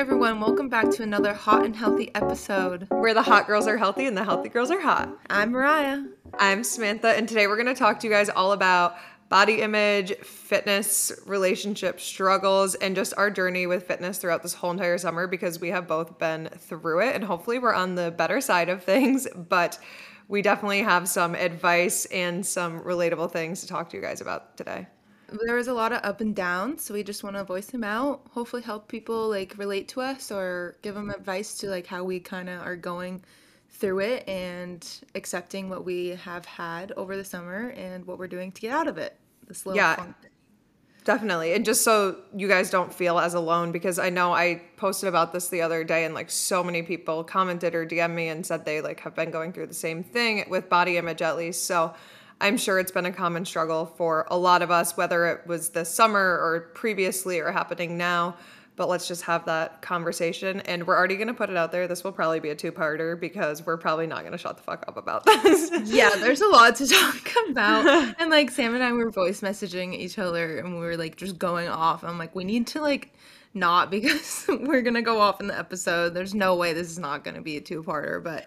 everyone, welcome back to another hot and healthy episode. Where the hot girls are healthy and the healthy girls are hot. I'm Mariah. I'm Samantha, and today we're going to talk to you guys all about body image, fitness, relationship struggles, and just our journey with fitness throughout this whole entire summer because we have both been through it, and hopefully we're on the better side of things. But we definitely have some advice and some relatable things to talk to you guys about today there was a lot of up and down so we just want to voice them out hopefully help people like relate to us or give them advice to like how we kind of are going through it and accepting what we have had over the summer and what we're doing to get out of it this little yeah funk. definitely and just so you guys don't feel as alone because i know i posted about this the other day and like so many people commented or dm me and said they like have been going through the same thing with body image at least so I'm sure it's been a common struggle for a lot of us, whether it was this summer or previously or happening now. But let's just have that conversation. And we're already going to put it out there. This will probably be a two parter because we're probably not going to shut the fuck up about this. yeah, there's a lot to talk about. and like Sam and I were voice messaging each other and we were like just going off. I'm like, we need to like not because we're going to go off in the episode. There's no way this is not going to be a two parter. But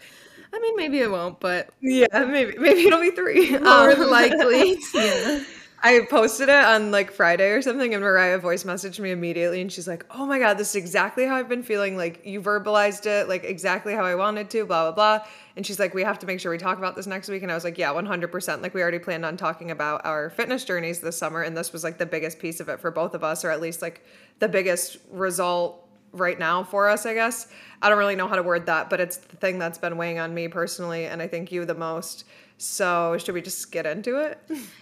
I mean, maybe it won't, but yeah, maybe maybe it'll be three. More um, likely, yeah. I posted it on like Friday or something, and Mariah voice messaged me immediately, and she's like, "Oh my god, this is exactly how I've been feeling. Like you verbalized it, like exactly how I wanted to. Blah blah blah." And she's like, "We have to make sure we talk about this next week." And I was like, "Yeah, one hundred percent. Like we already planned on talking about our fitness journeys this summer, and this was like the biggest piece of it for both of us, or at least like the biggest result right now for us, I guess. I don't really know how to word that, but it's the thing that's been weighing on me personally, and I think you the most. So, should we just get into it?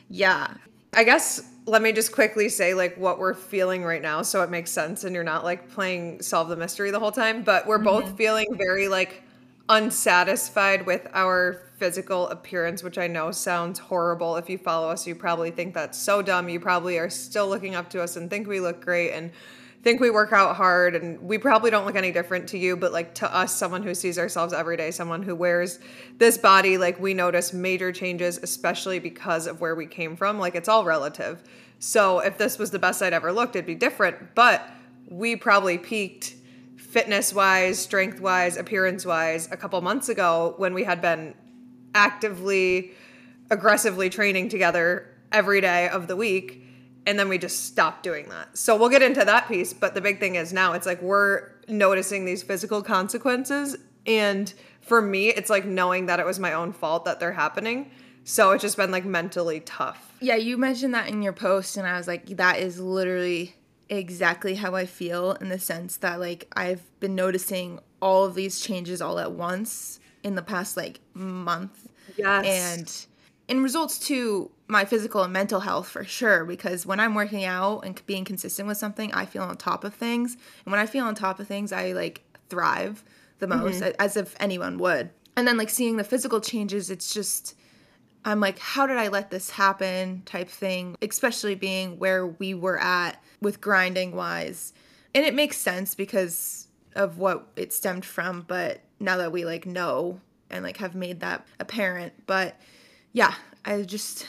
Yeah. I guess let me just quickly say like what we're feeling right now so it makes sense and you're not like playing solve the mystery the whole time, but we're mm-hmm. both feeling very like unsatisfied with our physical appearance, which I know sounds horrible. If you follow us, you probably think that's so dumb. You probably are still looking up to us and think we look great and think we work out hard and we probably don't look any different to you but like to us someone who sees ourselves every day someone who wears this body like we notice major changes especially because of where we came from. Like it's all relative. So if this was the best i'd ever looked it'd be different but we probably peaked fitness wise strength wise appearance wise a couple months ago when we had been actively aggressively training together every day of the week and then we just stopped doing that. So we'll get into that piece, but the big thing is now it's like we're noticing these physical consequences and for me it's like knowing that it was my own fault that they're happening. So it's just been like mentally tough. Yeah, you mentioned that in your post and I was like that is literally exactly how I feel in the sense that like I've been noticing all of these changes all at once in the past like month. Yes. And in results to my physical and mental health for sure because when I'm working out and being consistent with something, I feel on top of things. And when I feel on top of things, I like thrive the most mm-hmm. as if anyone would. And then like seeing the physical changes, it's just I'm like how did I let this happen type thing, especially being where we were at with grinding wise. And it makes sense because of what it stemmed from, but now that we like know and like have made that apparent, but yeah, I just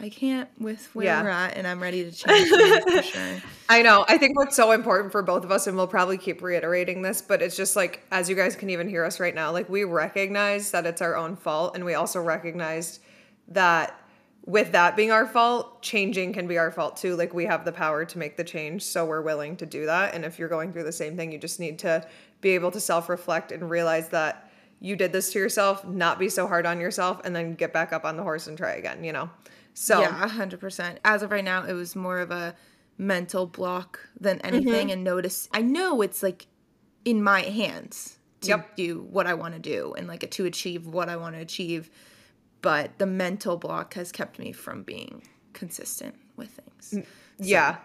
I can't with where yeah. we're at, and I'm ready to change for sure. I know. I think what's so important for both of us, and we'll probably keep reiterating this, but it's just like as you guys can even hear us right now, like we recognize that it's our own fault, and we also recognized that with that being our fault, changing can be our fault too. Like we have the power to make the change, so we're willing to do that. And if you're going through the same thing, you just need to be able to self reflect and realize that you did this to yourself, not be so hard on yourself, and then get back up on the horse and try again, you know? So, yeah, 100%. As of right now, it was more of a mental block than anything. Mm-hmm. And notice, I know it's like in my hands to yep. do what I want to do and like to achieve what I want to achieve. But the mental block has kept me from being consistent with things. Mm, yeah. So,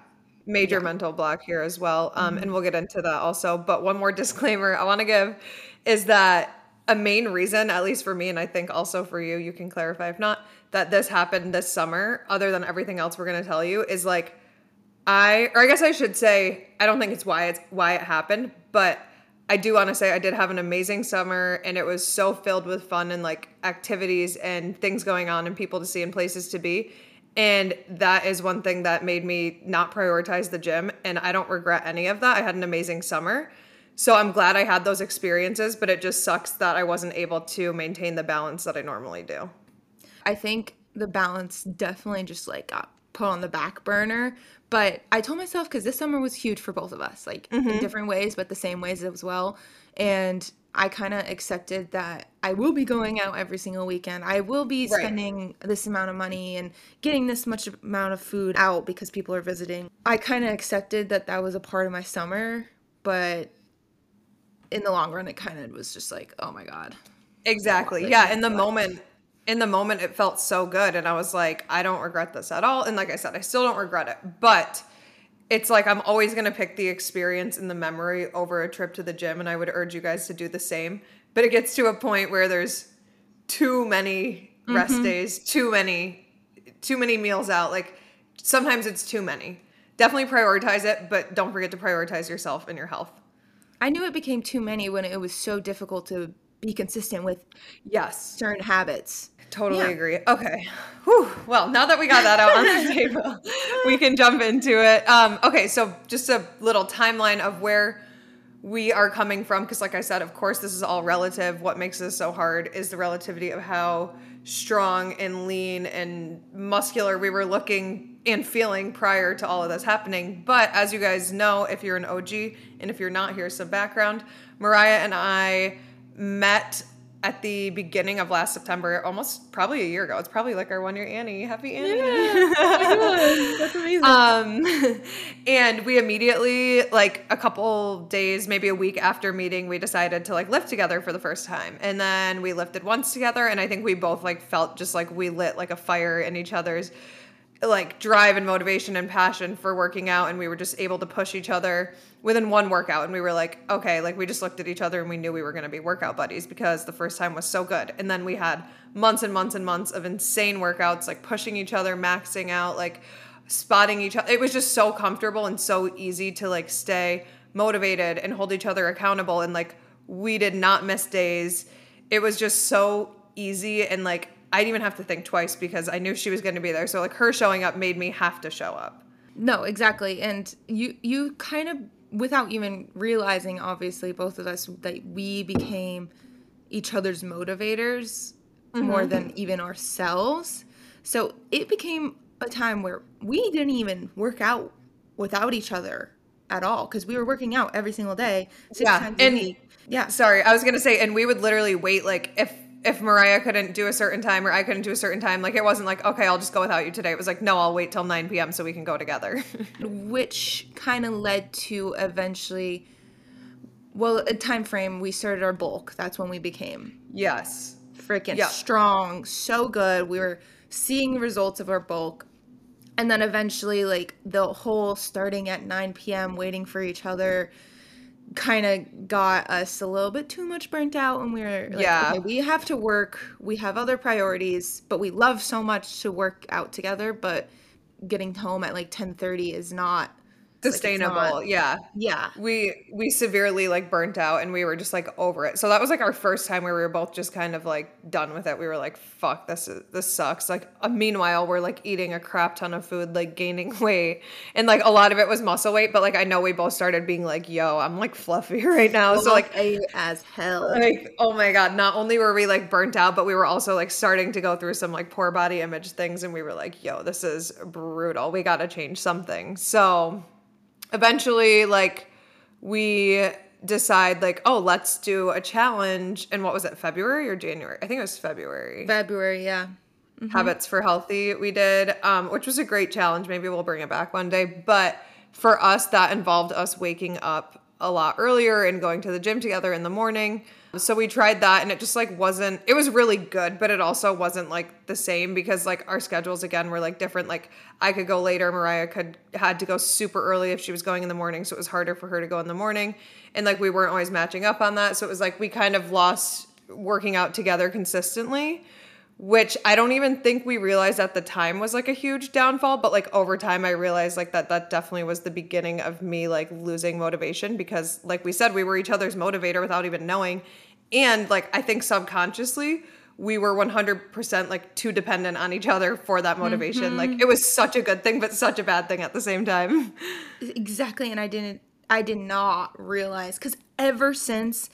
major yeah. mental block here as well. Um, mm-hmm. And we'll get into that also. But one more disclaimer I want to give is that a main reason, at least for me, and I think also for you, you can clarify if not, that this happened this summer, other than everything else we're gonna tell you, is like I or I guess I should say, I don't think it's why it's why it happened, but I do want to say I did have an amazing summer and it was so filled with fun and like activities and things going on and people to see and places to be. And that is one thing that made me not prioritize the gym. And I don't regret any of that. I had an amazing summer. So I'm glad I had those experiences, but it just sucks that I wasn't able to maintain the balance that I normally do. I think the balance definitely just like got put on the back burner. But I told myself because this summer was huge for both of us, like in mm-hmm. different ways, but the same ways as well. And I kind of accepted that I will be going out every single weekend. I will be Right. spending this amount of money and getting this much amount of food out because people are visiting. I kind of accepted that that was a part of my summer, but in the long run, it kind of was just like, oh my God. Exactly. Yeah. In the moment, in the moment, it felt so good. And I was like, I don't regret this at all. And like I said, I still don't regret it. But it's like I'm always going to pick the experience and the memory over a trip to the gym. And I would urge you guys to do the same. But it gets to a point where there's too many rest mm-hmm. days, too many, too many meals out. Like sometimes it's too many. Definitely prioritize it, but don't forget to prioritize yourself and your health. I knew it became too many when it was so difficult to be consistent with Yes. certain habits. Totally Yeah. agree. Okay. Whew. Well, now that we got that out on the table, we can jump into it. Um, okay, so just a little timeline of where we are coming from, because like I said, of course, this is all relative. What makes this so hard is the relativity of how strong and lean and muscular we were looking and feeling prior to all of this happening. But as you guys know, if you're an OG and if you're not, here's some background. Mariah and I met at the beginning of last September, almost probably a year ago. It's probably like our one year Annie. Happy Annie. Yeah, That's amazing. Um, and we immediately, like a couple days, maybe a week after meeting, we decided to like lift together for the first time. And then we lifted once together, and I think we both like felt just like we lit like a fire in each other's like drive and motivation and passion for working out and we were just able to push each other within one workout. And we were like okay like we just looked at each other and we knew we were going to be workout buddies because the first time was so good. And then we had months and months and months of insane workouts like pushing each other maxing out like spotting each other it was just so comfortable and so easy to like stay motivated and hold each other accountable. And like we did not miss days. It was just so easy and like I didn't even have to think twice because I knew she was going to be there. So like her showing up made me have to show up. no, exactly. And you you kind of without even realizing obviously both of us that we became each other's motivators more mm-hmm. than even ourselves. So it became a time where we didn't even work out without each other at all because we were working out every single day, six Yeah, times and- a week. Yeah. Sorry, I was going to say and we would literally wait like if if Mariah couldn't do a certain time or I couldn't do a certain time, like it wasn't like, okay, I'll just go without you today. It was like, no, I'll wait till 9 p.m. so we can go together. which kind of led to eventually well a time frame we started our bulk that's when we became yes. freaking Yeah. strong so good we were seeing results of our bulk and then eventually like the whole starting at 9 p.m waiting for each other kind of got us a little bit too much burnt out and we were like Yeah. okay, we have to work we have other priorities but we love so much to work out together but getting home at like 10:30 is not like, Sustainable. not- yeah. yeah. We we severely like burnt out and we were just like over it. So that was like our first time where we were both just kind of like done with it. We were like fuck this is this sucks. Like uh, meanwhile we're like eating a crap ton of food like gaining weight. And like a lot of it was muscle weight but like i know we both started being like yo i'm like fluffy right now. So like as hell. like oh my god not only were we like burnt out but we were also like starting to go through some like poor body image things and we were like yo this is brutal. We got to change something. So eventually like we decide like oh let's do a challenge and what was it february or january? I think it was february. February yeah. Habits for healthy we did um, which was a great challenge. Maybe we'll bring it back one day. But for us that involved us waking up a lot earlier and going to the gym together in the morning so we tried that and it just like wasn't it was really good but it also wasn't like the same because like our schedules again were like different. Like i could go later mariah could had to go super early if she was going in the morning so it was harder for her to go in the morning. And like we weren't always matching up on that so it was like we kind of lost working out together consistently which I don't even think we realized at the time was like a huge downfall, but like over time I realized like that that definitely was the beginning of me like losing motivation because like we said we were each other's motivator without even knowing and like I think subconsciously we were 100% like too dependent on each other for that motivation. Like mm-hmm. it was such a good thing but such a bad thing at the same time. exactly and i didn't i did not realize because ever since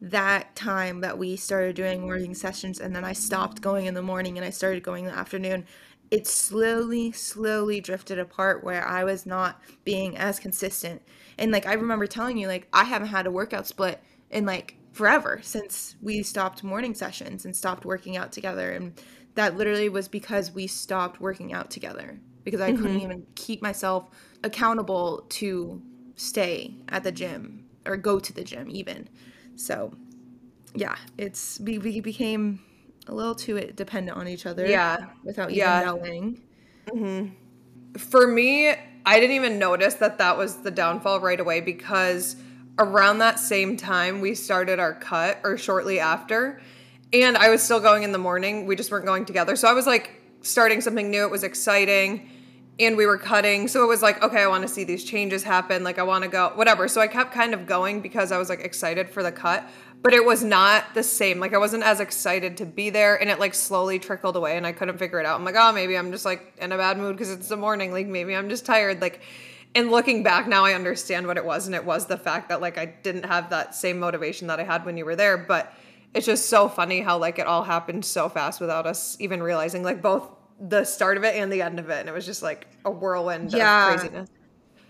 that time that we started doing morning sessions and then I stopped going in the morning and I started going in the afternoon, it slowly, slowly drifted apart where I was not being as consistent. And like I remember telling you, like, I haven't had a workout split in like forever since we stopped morning sessions and stopped working out together. And that literally was because we stopped working out together because I mm-hmm. couldn't even keep myself accountable to stay at the gym or go to the gym even. So, yeah, it's we, we became a little too dependent on each other. Yeah, without even yeah. knowing. Mm-hmm. For me, I didn't even notice that that was the downfall right away because around that same time we started our cut or shortly after and I was still going in the morning. We just weren't going together. So I was like starting something new. It was exciting and we were cutting. So it was like, okay, I want to see these changes happen. Like I want to go, whatever. So I kept kind of going because I was like excited for the cut, but it was not the same. Like I wasn't as excited to be there and it like slowly trickled away and I couldn't figure it out. I'm like, oh, maybe I'm just like in a bad mood because it's the morning. Like maybe I'm just tired. Like, and looking back now, I understand what it was. And it was the fact that like I didn't have that same motivation that I had when you were there. But it's just so funny how like it all happened so fast without us even realizing like both the start of it and the end of it, and it was just like a whirlwind yeah. of craziness.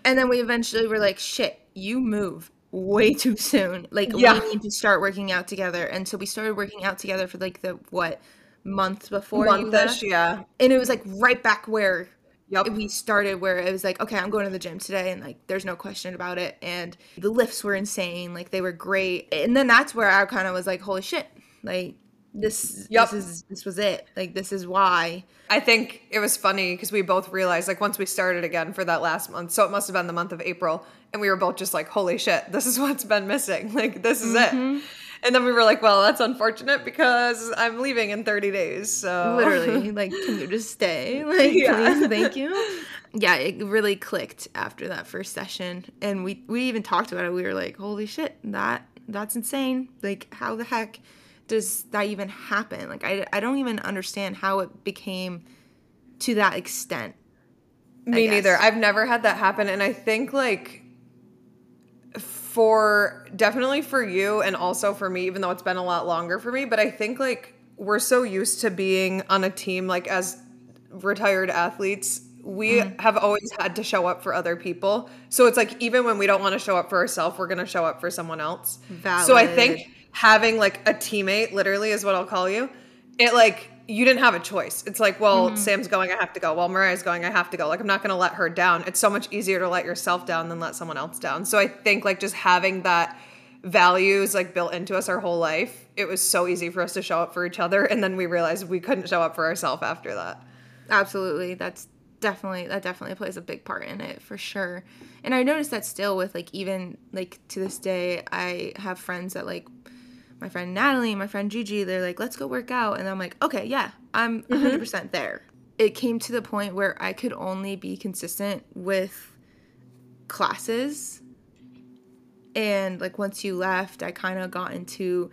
And then we eventually were like, "Shit, you move way too soon. Like yeah. we need to start working out together." And so we started working out together for like the what month before Monthish, yeah. And it was like right back where Yep. We started where it was like, okay, I'm going to the gym today, and like, there's no question about it. And the lifts were insane, like they were great. And then that's where I kind of was like, holy shit, like this yep. this is this was it like this is why i think it was funny because we both realized like once we started again for that last month so it must have been the month of april and we were both just like holy shit this is what's been missing like this is mm-hmm. it and then we were like well that's unfortunate because i'm leaving in 30 days so literally like can you just stay like yeah. please thank you yeah it really clicked after that first session and we we even talked about it we were like holy shit that that's insane like how the heck does that even happen? Like, I, I don't even understand how it became to that extent. Me neither. I've never had that happen. And I think, like, for definitely for you and also for me, even though it's been a lot longer for me, but I think, like, we're so used to being on a team, like, as retired athletes we mm-hmm. have always had to show up for other people. So it's like even when we don't want to show up for ourselves, we're going to show up for someone else. Valid. So I think having like a teammate literally is what I'll call you. It like you didn't have a choice. It's like, well, mm-hmm. Sam's going, I have to go. Well, Mariah's going, I have to go. Like I'm not going to let her down. It's so much easier to let yourself down than let someone else down. So I think like just having that values like built into us our whole life, it was so easy for us to show up for each other and then we realized we couldn't show up for ourselves after that. Absolutely. That's definitely that definitely plays a big part in it for sure. And I noticed that still with like even like to this day I have friends that like my friend Natalie, my friend Gigi, they're like, let's go work out. And I'm like, okay, yeah, I'm 100% mm-hmm. there. It came to the point where I could only be consistent with classes. And like once you left, I kind of got into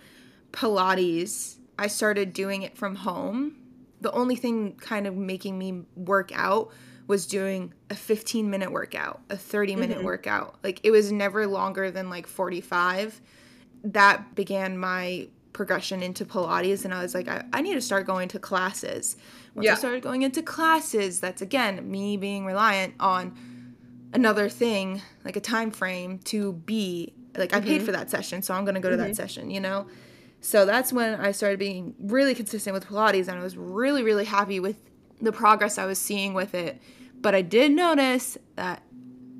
Pilates. I started doing it from home. The only thing kind of making me work out was doing a 15 minute workout, a 30 minute mm-hmm. workout. Like it was never longer than like 45 that began my progression into Pilates and I was like, I, I need to start going to classes. Once yeah. I started going into classes, that's again me being reliant on another thing, like a time frame to be like I mm-hmm. paid for that session, so I'm gonna go to mm-hmm. that session, you know? So that's when I started being really consistent with Pilates and I was really, really happy with the progress I was seeing with it. But I did notice that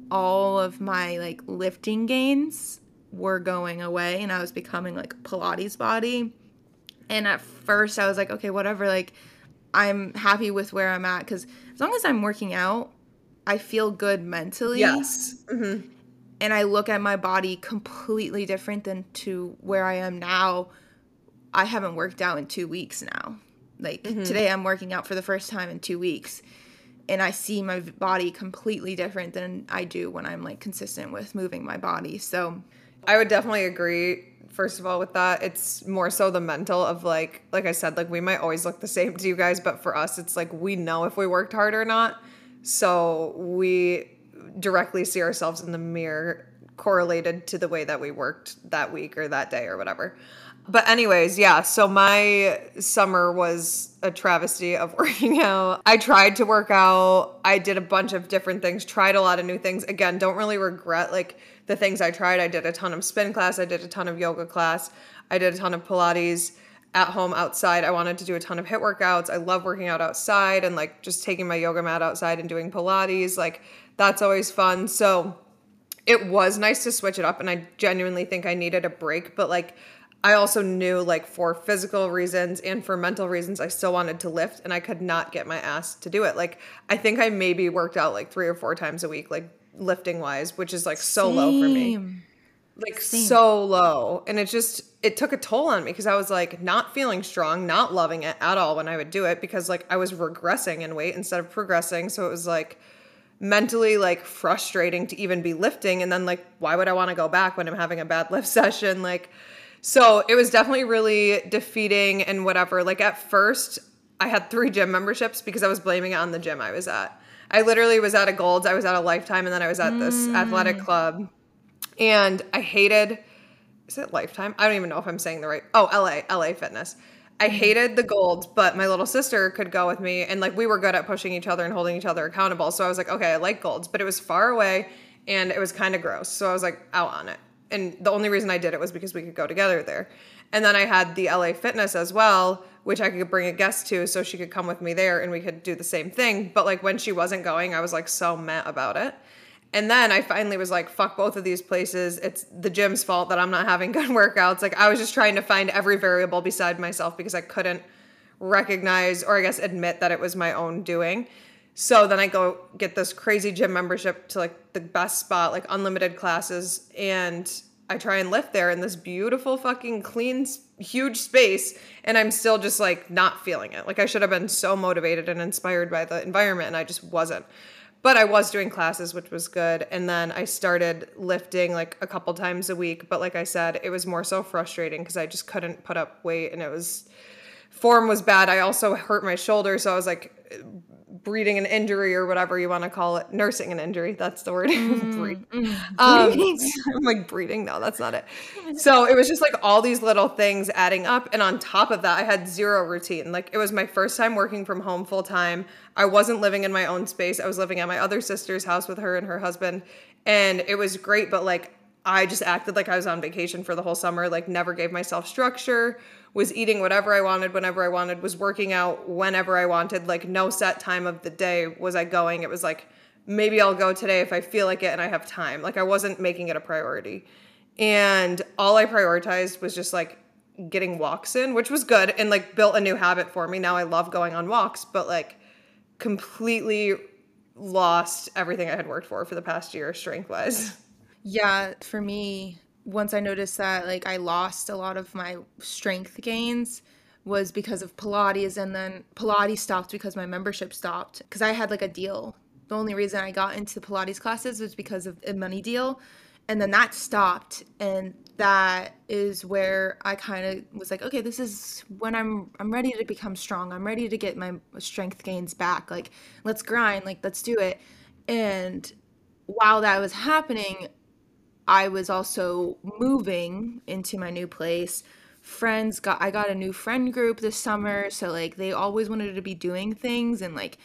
all of my like lifting gains were going away and I was becoming like Pilates body. And at first I was like, okay, whatever, like I'm happy with where I'm at cuz as long as I'm working out, I feel good mentally. Yes. Mm-hmm. And I look at my body completely different than to where I am now. I haven't worked out in 2 weeks now. Like mm-hmm. today I'm working out for the first time in 2 weeks and I see my body completely different than I do when I'm like consistent with moving my body. So I would definitely agree. First of all, with that, it's more so the mental of like, like I said, like we might always look the same to you guys, but for us, it's like we know if we worked hard or not. So we directly see ourselves in the mirror correlated to the way that we worked that week or that day or whatever. But anyways, yeah, so my summer was a travesty of working out. I tried to work out. I did a bunch of different things, tried a lot of new things. Again, don't really regret like the things I tried. I did a ton of spin class, I did a ton of yoga class, I did a ton of Pilates at home outside. I wanted to do a ton of HIIT workouts. I love working out outside and like just taking my yoga mat outside and doing Pilates. Like that's always fun. So it was nice to switch it up and I genuinely think I needed a break, but like I also knew like for physical reasons and for mental reasons I still wanted to lift and I could not get my ass to do it. Like I think I maybe worked out like 3 or 4 times a week like lifting wise, which is like so Same. low for me. Like Same. so low. And it just it took a toll on me because I was like not feeling strong, not loving it at all when I would do it because like I was regressing in weight instead of progressing. So it was like mentally like frustrating to even be lifting and then like why would I want to go back when I'm having a bad lift session like so it was definitely really defeating and whatever like at first I had three gym memberships because I was blaming it on the gym I was at I literally was at a Gold's I was at a Lifetime and then I was at this mm. athletic club and I hated is it Lifetime I don't even know if I'm saying the right oh LA LA Fitness I hated the Golds, but my little sister could go with me and like we were good at pushing each other and holding each other accountable. So I was like, okay, I like golds, but it was far away and it was kind of gross. So I was like out on it. And the only reason I did it was because we could go together there. And then I had the LA Fitness as well, which I could bring a guest to so she could come with me there and we could do the same thing. But like when she wasn't going, I was like so mad about it. And then I finally was like, fuck both of these places. It's the gym's fault that I'm not having good workouts. Like, I was just trying to find every variable beside myself because I couldn't recognize or I guess admit that it was my own doing. So then I go get this crazy gym membership to like the best spot, like unlimited classes. And I try and lift there in this beautiful, fucking clean, huge space. And I'm still just like not feeling it. Like, I should have been so motivated and inspired by the environment, and I just wasn't but I was doing classes, which was good. And then I started lifting like a couple times a week. But like I said, it was more so frustrating because I just couldn't put up weight and it was form was bad. I also hurt my shoulder. So I was like breeding an injury or whatever you want to call it, nursing an injury. That's the word. Mm, mm, um, I'm like breeding. No, that's not it. So it was just like all these little things adding up. And on top of that, I had zero routine. Like it was my first time working from home full time. I wasn't living in my own space. I was living at my other sister's house with her and her husband. And it was great, but like I just acted like I was on vacation for the whole summer, like never gave myself structure was eating whatever I wanted whenever I wanted, was working out whenever I wanted, like no set time of the day was I going. It was like maybe I'll go today if I feel like it and I have time. Like I wasn't making it a priority. And all I prioritized was just like getting walks in, which was good and like built a new habit for me. Now I love going on walks, but like completely lost everything I had worked for for the past year strength wise. Yeah, for me, once I noticed that like I lost a lot of my strength gains was because of Pilates and then Pilates stopped because my membership stopped because I had like a deal. The only reason I got into Pilates classes was because of a money deal and then that stopped and that is where I kind of was like okay this is when I'm I'm ready to become strong. I'm ready to get my strength gains back. Like let's grind, like let's do it. And while that was happening, I was also moving into my new place. Friends got I got a new friend group this summer, so like they always wanted to be doing things and like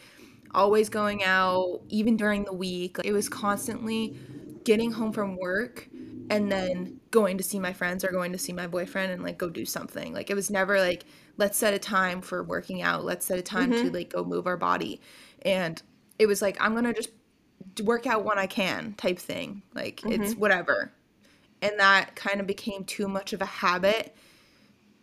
always going out even during the week. It was constantly getting home from work and then going to see my friends or going to see my boyfriend and like go do something. Like it was never like let's set a time for working out. Let's set a time mm-hmm. to like go move our body. And it was like I'm going to just work out when I can type thing. Like mm-hmm. it's whatever. And that kind of became too much of a habit.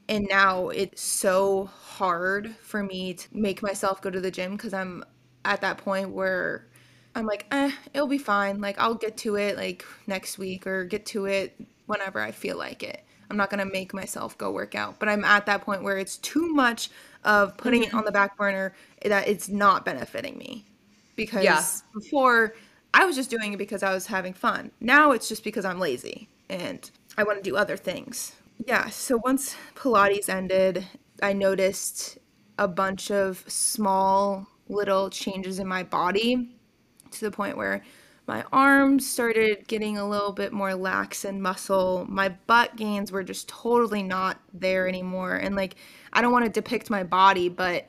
And now it's so hard for me to make myself go to the gym because I'm at that point where I'm like, eh, it'll be fine. Like I'll get to it like next week or get to it whenever I feel like it. I'm not gonna make myself go work out. But I'm at that point where it's too much of putting mm-hmm. it on the back burner that it's not benefiting me because yeah. before I was just doing it because I was having fun. Now it's just because I'm lazy and I want to do other things. Yeah, so once Pilates ended, I noticed a bunch of small little changes in my body to the point where my arms started getting a little bit more lax in muscle. My butt gains were just totally not there anymore. And like, I don't want to depict my body, but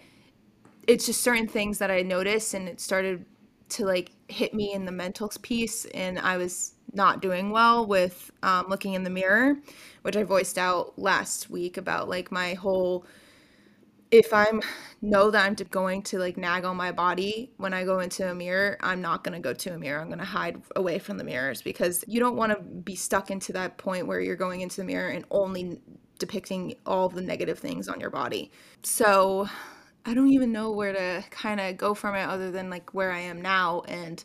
it's just certain things that I noticed and it started to like hit me in the mental piece. And I was not doing well with um, looking in the mirror, which I voiced out last week about like my whole if I'm know that I'm going to like nag on my body when I go into a mirror, I'm not going to go to a mirror. I'm going to hide away from the mirrors because you don't want to be stuck into that point where you're going into the mirror and only depicting all the negative things on your body. So, I don't even know where to kind of go from it other than like where I am now and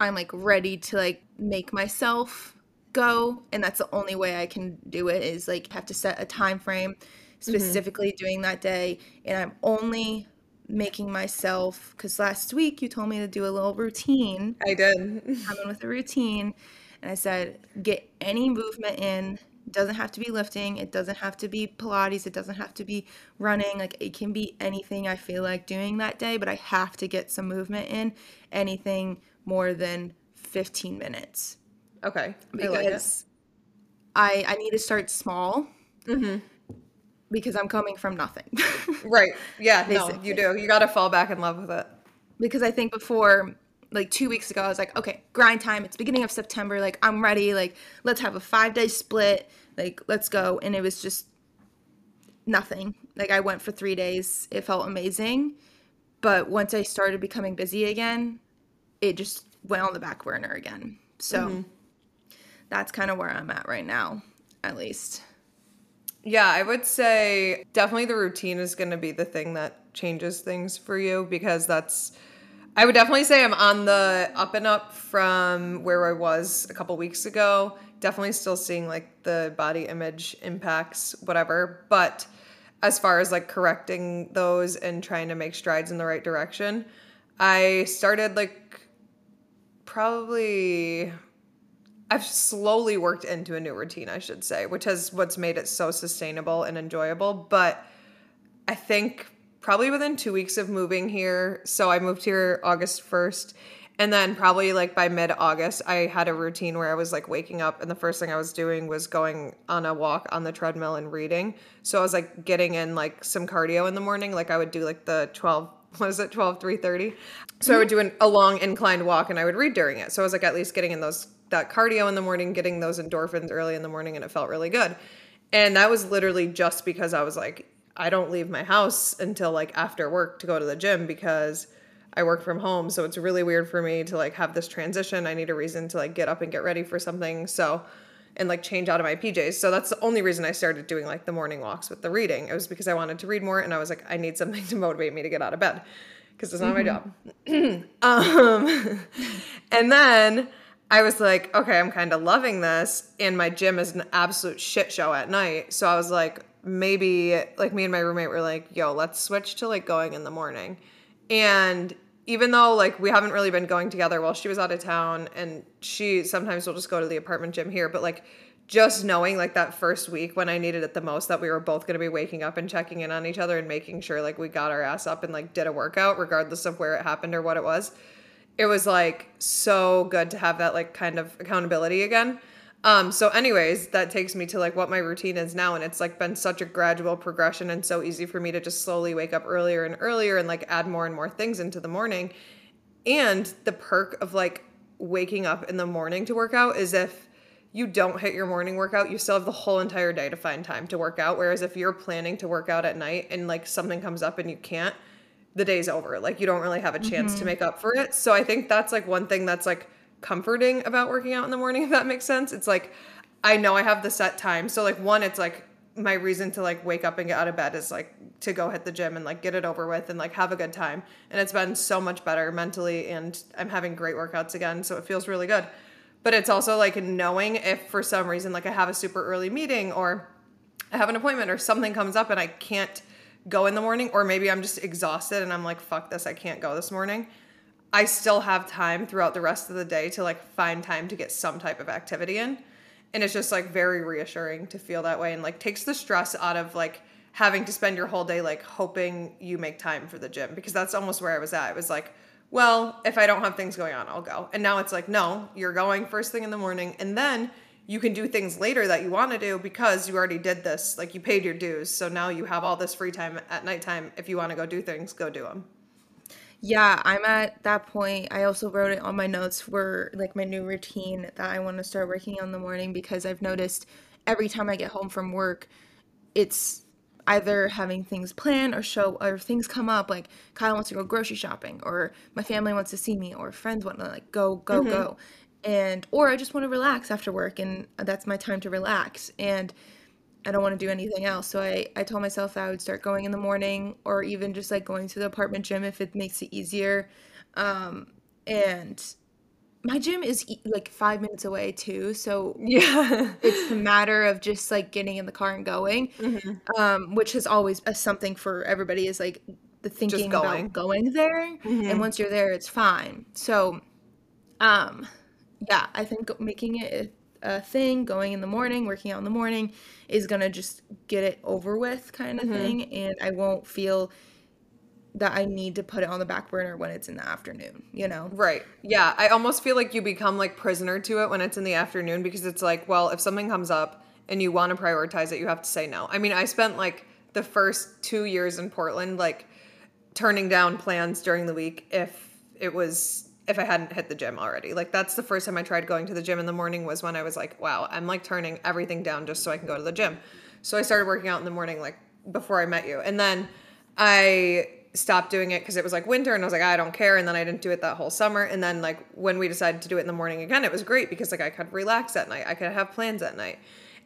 I'm like ready to like make myself go and that's the only way I can do it is like have to set a time frame Mm-hmm. specifically mm-hmm. doing that day and i'm only making myself because last week you told me to do a little routine i did come in with a routine and i said get any movement in doesn't have to be lifting it doesn't have to be pilates it doesn't have to be running like it can be anything i feel like doing that day but i have to get some movement in anything more than 15 minutes okay because I, like I, I need to start small mm-hmm because I'm coming from nothing. right. Yeah. no, you do. You got to fall back in love with it. Because I think before, like two weeks ago, I was like, okay, grind time. It's beginning of September. Like, I'm ready. Like, let's have a five day split. Like, let's go. And it was just nothing. Like, I went for three days. It felt amazing. But once I started becoming busy again, it just went on the back burner again. So mm-hmm. that's kind of where I'm at right now, at least. Yeah, I would say definitely the routine is going to be the thing that changes things for you because that's I would definitely say I'm on the up and up from where I was a couple weeks ago. Definitely still seeing like the body image impacts whatever, but as far as like correcting those and trying to make strides in the right direction, I started like probably I've slowly worked into a new routine, I should say, which has what's made it so sustainable and enjoyable. But I think probably within two weeks of moving here, so I moved here August 1st. And then probably like by mid August, I had a routine where I was like waking up and the first thing I was doing was going on a walk on the treadmill and reading. So I was like getting in like some cardio in the morning. Like I would do like the 12, what is it, 12, 3.30. So I would do an, a long inclined walk and I would read during it. So I was like at least getting in those that cardio in the morning, getting those endorphins early in the morning, and it felt really good. And that was literally just because I was like, I don't leave my house until like after work to go to the gym because I work from home. So it's really weird for me to like have this transition. I need a reason to like get up and get ready for something. So, and like change out of my PJs. So that's the only reason I started doing like the morning walks with the reading. It was because I wanted to read more and I was like, I need something to motivate me to get out of bed because it's not mm-hmm. my job. um, and then I was like, okay, I'm kind of loving this. And my gym is an absolute shit show at night. So I was like, maybe, like, me and my roommate were like, yo, let's switch to like going in the morning. And even though like we haven't really been going together while she was out of town and she sometimes will just go to the apartment gym here, but like just knowing like that first week when I needed it the most that we were both going to be waking up and checking in on each other and making sure like we got our ass up and like did a workout regardless of where it happened or what it was it was like so good to have that like kind of accountability again. Um, so anyways, that takes me to like what my routine is now. And it's like been such a gradual progression and so easy for me to just slowly wake up earlier and earlier and like add more and more things into the morning. And the perk of like waking up in the morning to work out is if you don't hit your morning workout, you still have the whole entire day to find time to work out. Whereas if you're planning to work out at night and like something comes up and you can't, the day's over. Like you don't really have a chance mm-hmm. to make up for it. So I think that's like one thing that's like comforting about working out in the morning, if that makes sense. It's like I know I have the set time. So like one, it's like my reason to like wake up and get out of bed is like to go hit the gym and like get it over with and like have a good time. And it's been so much better mentally and I'm having great workouts again. So it feels really good. But it's also like knowing if for some reason like I have a super early meeting or I have an appointment or something comes up and I can't go in the morning, or maybe I'm just exhausted and I'm like, fuck this, I can't go this morning. I still have time throughout the rest of the day to like find time to get some type of activity in. And it's just like very reassuring to feel that way and like takes the stress out of like having to spend your whole day like hoping you make time for the gym because that's almost where I was at. It was like, well, if I don't have things going on, I'll go. And now it's like, no, you're going first thing in the morning. And then you can do things later that you want to do because you already did this. Like you paid your dues. So now you have all this free time at nighttime. If you want to go do things, go do them. Yeah, I'm at that point. I also wrote it on my notes for like my new routine that I want to start working on in the morning because I've noticed every time I get home from work, it's either having things planned or show or things come up like Kyle wants to go grocery shopping or my family wants to see me or friends want to like go go mm-hmm. go and or I just want to relax after work and that's my time to relax and I don't want to do anything else. So I, I told myself that I would start going in the morning or even just like going to the apartment gym if it makes it easier. Um, and my gym is like five minutes away too. So yeah, it's a matter of just like getting in the car and going, mm-hmm. um, which is always something for everybody is like the thinking going. about going there. Mm-hmm. And once you're there, it's fine. So, um, yeah, I think making it a thing, going in the morning, working out in the morning, is gonna just get it over with, kind of mm-hmm. thing, and I won't feel that I need to put it on the back burner when it's in the afternoon, you know? Right. Yeah. I almost feel like you become like prisoner to it when it's in the afternoon because it's like, well, if something comes up and you want to prioritize it, you have to say no. I mean, I spent like the first two years in Portland, like turning down plans during the week if it was if I hadn't hit the gym already. Like that's the first time I tried going to the gym in the morning was when I was like, wow, I'm like turning everything down just so I can go to the gym. So I started working out in the morning like before I met you. And then I stopped doing it because it was like winter and I was like, I don't care. And then I didn't do it that whole summer. And then like when we decided to do it in the morning again, it was great because like I could relax at night. I could have plans at night.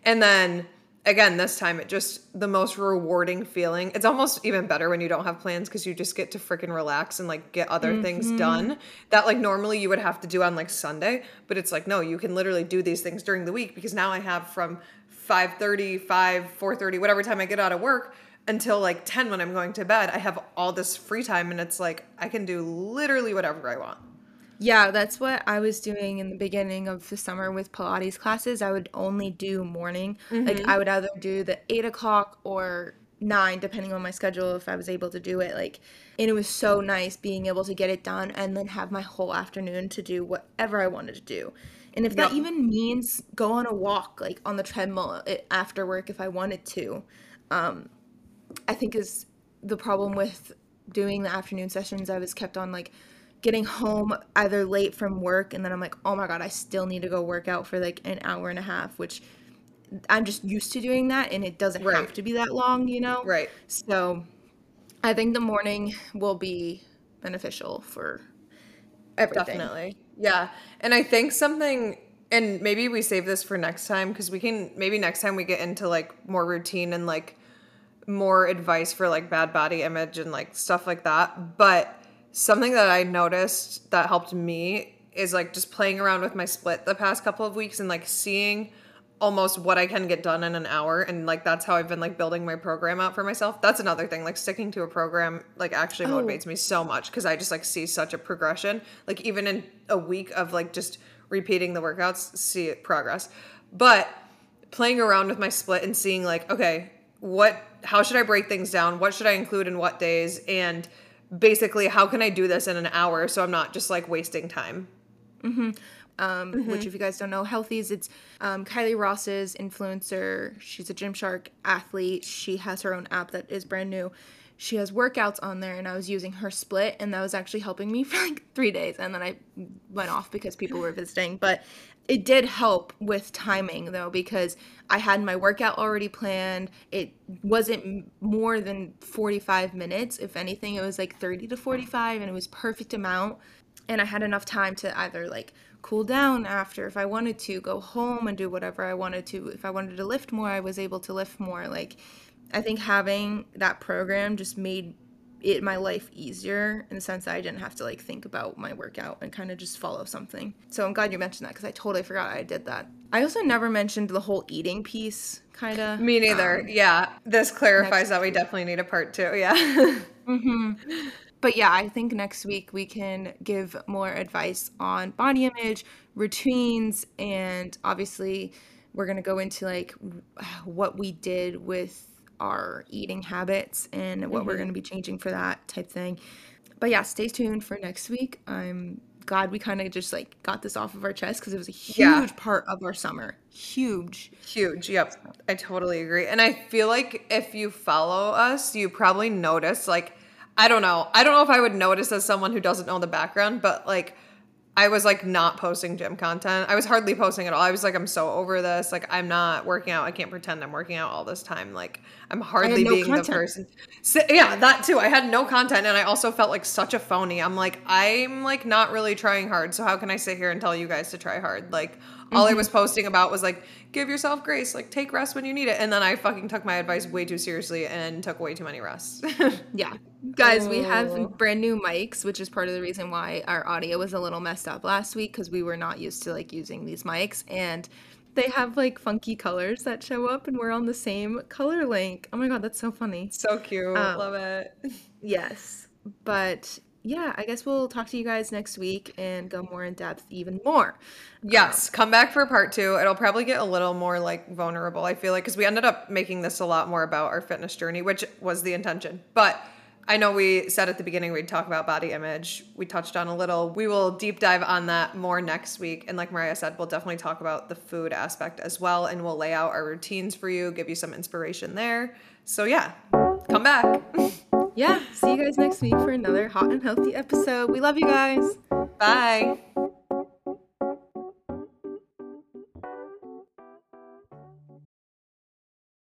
And then again, this time it just the most rewarding feeling. It's almost even better when you don't have plans because you just get to freaking relax and like get other mm-hmm. things done that like normally you would have to do on like Sunday. But it's like, no, you can literally do these things during the week because now I have from 5 30, 5, 4 30, whatever time I get out of work until like 10 when I'm going to bed. I have all this free time and it's like I can do literally whatever I want. Yeah, that's what I was doing in the beginning of the summer with Pilates classes. I would only do morning. Mm-hmm. Like I would either do the eight o'clock or nine, depending on my schedule, if I was able to do it. Like, and it was so nice being able to get it done and then have my whole afternoon to do whatever I wanted to do. And if yep. that even means go on a walk, like on the treadmill eh, after work, if I wanted to, um, I think is the problem with doing the afternoon sessions. I was kept on like getting home either late from work and then I'm like, oh my God, I still need to go work out for like an hour and a half, which I'm just used to doing that and it doesn't right. have to be that long, you know? Right. So I think the morning will be beneficial for everything. Definitely. Yeah. And I think something and maybe we save this for next time because we can maybe next time we get into like more routine and like more advice for like bad body image and like stuff like that. But something that I noticed that helped me is like just playing around with my split the past couple of weeks and like seeing almost what I can get done in an hour and like that's how I've been like building my program out for myself. That's another thing like sticking to a program like actually oh. motivates me so much cuz I just like see such a progression. Like even in a week of like just repeating the workouts, see it progress. But playing around with my split and seeing like okay, what how should I break things down? What should I include in what days and basically how can I do this in an hour so I'm not just like wasting time. Mm-hmm. Um, mm-hmm. Which, if you guys don't know, Healthies, it's um, Kylie Ross's influencer. She's a Gymshark athlete. She has her own app that is brand new. She has workouts on there, and I was using her split, and that was actually helping me for like three days. And then I went off because people were visiting. But it did help with timing though because I had my workout already planned. It wasn't more than 45 minutes. If anything, it was like 30 to 45 and it was perfect amount. And I had enough time to either like cool down after if I wanted to, go home and do whatever I wanted to. If I wanted to lift more, I was able to lift more. Like I think having that program just made it my life easier in the sense that I didn't have to like think about my workout and kind of just follow something. So I'm glad you mentioned that because I totally forgot I did that. I also never mentioned the whole eating piece, kind of. Me neither. Um, yeah, this clarifies that we definitely need a part two. Yeah. mm-hmm. But yeah, I think next week we can give more advice on body image, routines, and obviously we're gonna go into like what we did with our eating habits and what mm-hmm. we're going to be changing for that type thing. but yeah, stay tuned for next week. I'm glad we kind of just like got this off of our chest because it was a huge Yeah. part of our summer. Huge. Huge. Yep. I totally agree. And I feel like if you follow us, you probably notice like I don't know. I don't know if I would notice as someone who doesn't know the background, but like I was like not posting gym content. I was hardly posting at all. I was like I'm so over this. Like I'm not working out. I can't pretend I'm working out all this time. Like I'm hardly no being content. the person. So, yeah, that too. I had no content and I also felt like such a phony. I'm like I'm like not really trying hard. So how can I sit here and tell you guys to try hard? Like all Mm-hmm. I was posting about was like, give yourself grace, like take rest when you need it. And then I fucking took my advice way too seriously and took way too many rests. Yeah. Guys, we Oh. have brand new mics, which is part of the reason why our audio was a little messed up last week because we were not used to like using these mics and they have like funky colors that show up and we're on the same color link. Oh my god, that's so funny. so cute. Um, Love it. Yes. But yeah, I guess we'll talk to you guys next week and go more in depth even more. Um, yes, come back for part two. It'll probably get a little more like vulnerable, I feel like, because we ended up making this a lot more about our fitness journey, which was the intention. But I know we said at the beginning we'd talk about body image. We touched on a little. We will deep dive on that more next week. And like Mariah said, we'll definitely talk about the food aspect as well. And we'll lay out our routines for you, give you some inspiration there. So yeah, come back. Yeah, see you guys next week for another hot and healthy episode. We love you guys. Bye.